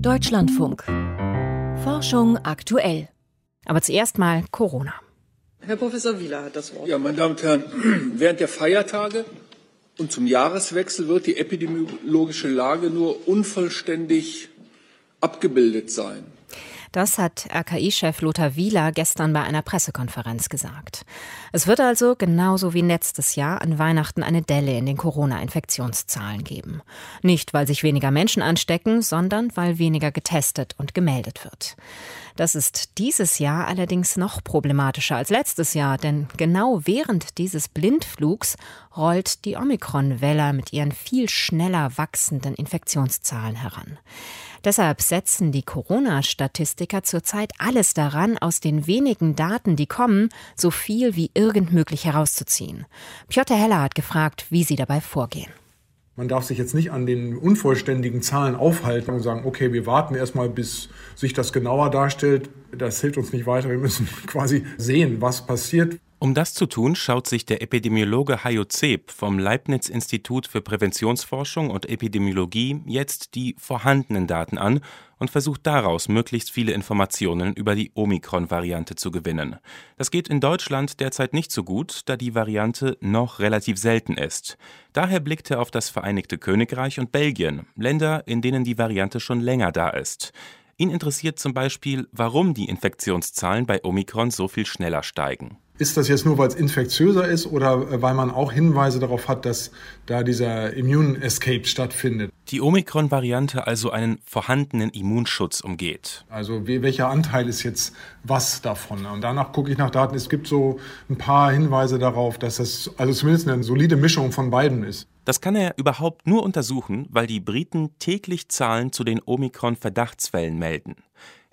Deutschlandfunk. Forschung aktuell. Aber zuerst mal Corona. Herr Professor Wieler hat das Wort. Ja, meine Damen und Herren, während der Feiertage und zum Jahreswechsel wird die epidemiologische Lage nur unvollständig abgebildet sein. Das hat RKI-Chef Lothar Wieler gestern bei einer Pressekonferenz gesagt. Es wird also genauso wie letztes Jahr an Weihnachten eine Delle in den Corona-Infektionszahlen geben. Nicht, weil sich weniger Menschen anstecken, sondern weil weniger getestet und gemeldet wird. Das ist dieses Jahr allerdings noch problematischer als letztes Jahr, denn genau während dieses Blindflugs rollt die Omikron-Welle mit ihren viel schneller wachsenden Infektionszahlen heran. Deshalb setzen die Corona-Statistiker zurzeit alles daran, aus den wenigen Daten, die kommen, so viel wie irgend möglich herauszuziehen. Piotr Heller hat gefragt, wie sie dabei vorgehen. Man darf sich jetzt nicht an den unvollständigen Zahlen aufhalten und sagen, okay, wir warten erstmal, bis sich das genauer darstellt. Das hilft uns nicht weiter. Wir müssen quasi sehen, was passiert. Um das zu tun, schaut sich der Epidemiologe Hajo Zeb vom Leibniz-Institut für Präventionsforschung und Epidemiologie jetzt die vorhandenen Daten an und versucht daraus möglichst viele Informationen über die Omikron-Variante zu gewinnen. Das geht in Deutschland derzeit nicht so gut, da die Variante noch relativ selten ist. Daher blickt er auf das Vereinigte Königreich und Belgien, Länder, in denen die Variante schon länger da ist. Ihn interessiert zum Beispiel, warum die Infektionszahlen bei Omikron so viel schneller steigen. Ist das jetzt nur, weil es infektiöser ist oder äh, weil man auch Hinweise darauf hat, dass da dieser Immune Escape stattfindet? Die Omikron-Variante also einen vorhandenen Immunschutz umgeht. Also welcher Anteil ist jetzt was davon? Und danach gucke ich nach Daten. Es gibt so ein paar Hinweise darauf, dass das also zumindest eine solide Mischung von beiden ist. Das kann er überhaupt nur untersuchen, weil die Briten täglich Zahlen zu den Omikron-Verdachtsfällen melden.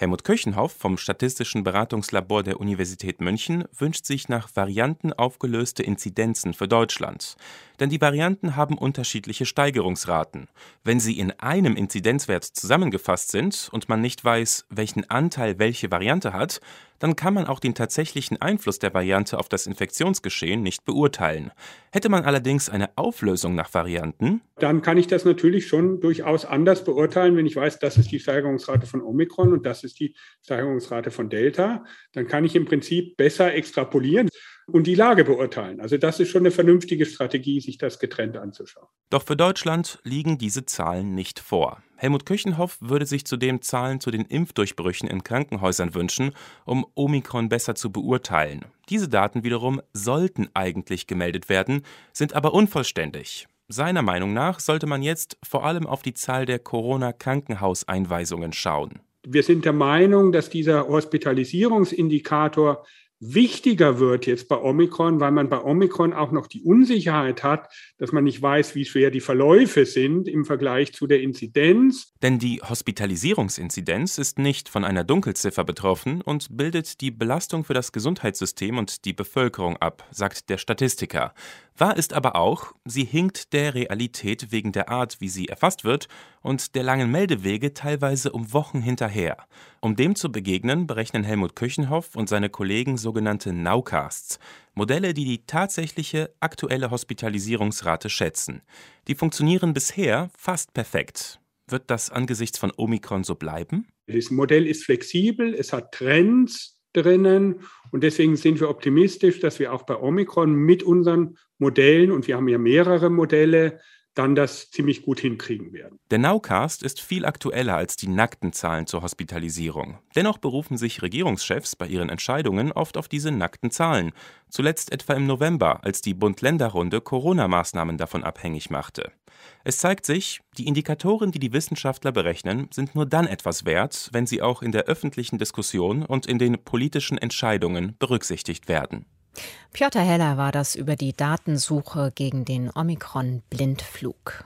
Helmut Köchenhoff vom Statistischen Beratungslabor der Universität München wünscht sich nach Varianten aufgelöste Inzidenzen für Deutschland. Denn die Varianten haben unterschiedliche Steigerungsraten. Wenn sie in einem Inzidenzwert zusammengefasst sind und man nicht weiß, welchen Anteil welche Variante hat, dann kann man auch den tatsächlichen Einfluss der Variante auf das Infektionsgeschehen nicht beurteilen. Hätte man allerdings eine Auflösung nach Varianten, dann kann ich das natürlich schon durchaus anders beurteilen, wenn ich weiß, das ist die Steigerungsrate von Omikron und das ist die Steigerungsrate von Delta. Dann kann ich im Prinzip besser extrapolieren und die Lage beurteilen. Also das ist schon eine vernünftige Strategie, sich das getrennt anzuschauen. Doch für Deutschland liegen diese Zahlen nicht vor. Helmut Küchenhoff würde sich zudem Zahlen zu den Impfdurchbrüchen in Krankenhäusern wünschen, um Omikron besser zu beurteilen. Diese Daten wiederum sollten eigentlich gemeldet werden, sind aber unvollständig. Seiner Meinung nach sollte man jetzt vor allem auf die Zahl der Corona-Krankenhauseinweisungen schauen. Wir sind der Meinung, dass dieser Hospitalisierungsindikator wichtiger wird jetzt bei Omikron, weil man bei Omikron auch noch die Unsicherheit hat, dass man nicht weiß, wie schwer die Verläufe sind im Vergleich zu der Inzidenz. Denn die Hospitalisierungsinzidenz ist nicht von einer Dunkelziffer betroffen und bildet die Belastung für das Gesundheitssystem und die Bevölkerung ab, sagt der Statistiker. Wahr ist aber auch, sie hinkt der Realität wegen der Art, wie sie erfasst wird und der langen Meldewege teilweise um Wochen hinterher. Um dem zu begegnen, berechnen Helmut Küchenhoff und seine Kollegen sogenannte Nowcasts, Modelle, die die tatsächliche aktuelle Hospitalisierungsrate schätzen. Die funktionieren bisher fast perfekt. Wird das angesichts von Omikron so bleiben? Das Modell ist flexibel, es hat Trends drinnen und deswegen sind wir optimistisch, dass wir auch bei Omikron mit unseren Modellen, und wir haben ja mehrere Modelle, dann das ziemlich gut hinkriegen werden. Der Nowcast ist viel aktueller als die nackten Zahlen zur Hospitalisierung. Dennoch berufen sich Regierungschefs bei ihren Entscheidungen oft auf diese nackten Zahlen. Zuletzt etwa im November, als die Bund-Länder-Runde Corona-Maßnahmen davon abhängig machte. Es zeigt sich, die Indikatoren, die die Wissenschaftler berechnen, sind nur dann etwas wert, wenn sie auch in der öffentlichen Diskussion und in den politischen Entscheidungen berücksichtigt werden. Piotr Heller war das über die Datensuche gegen den Omikron-Blindflug.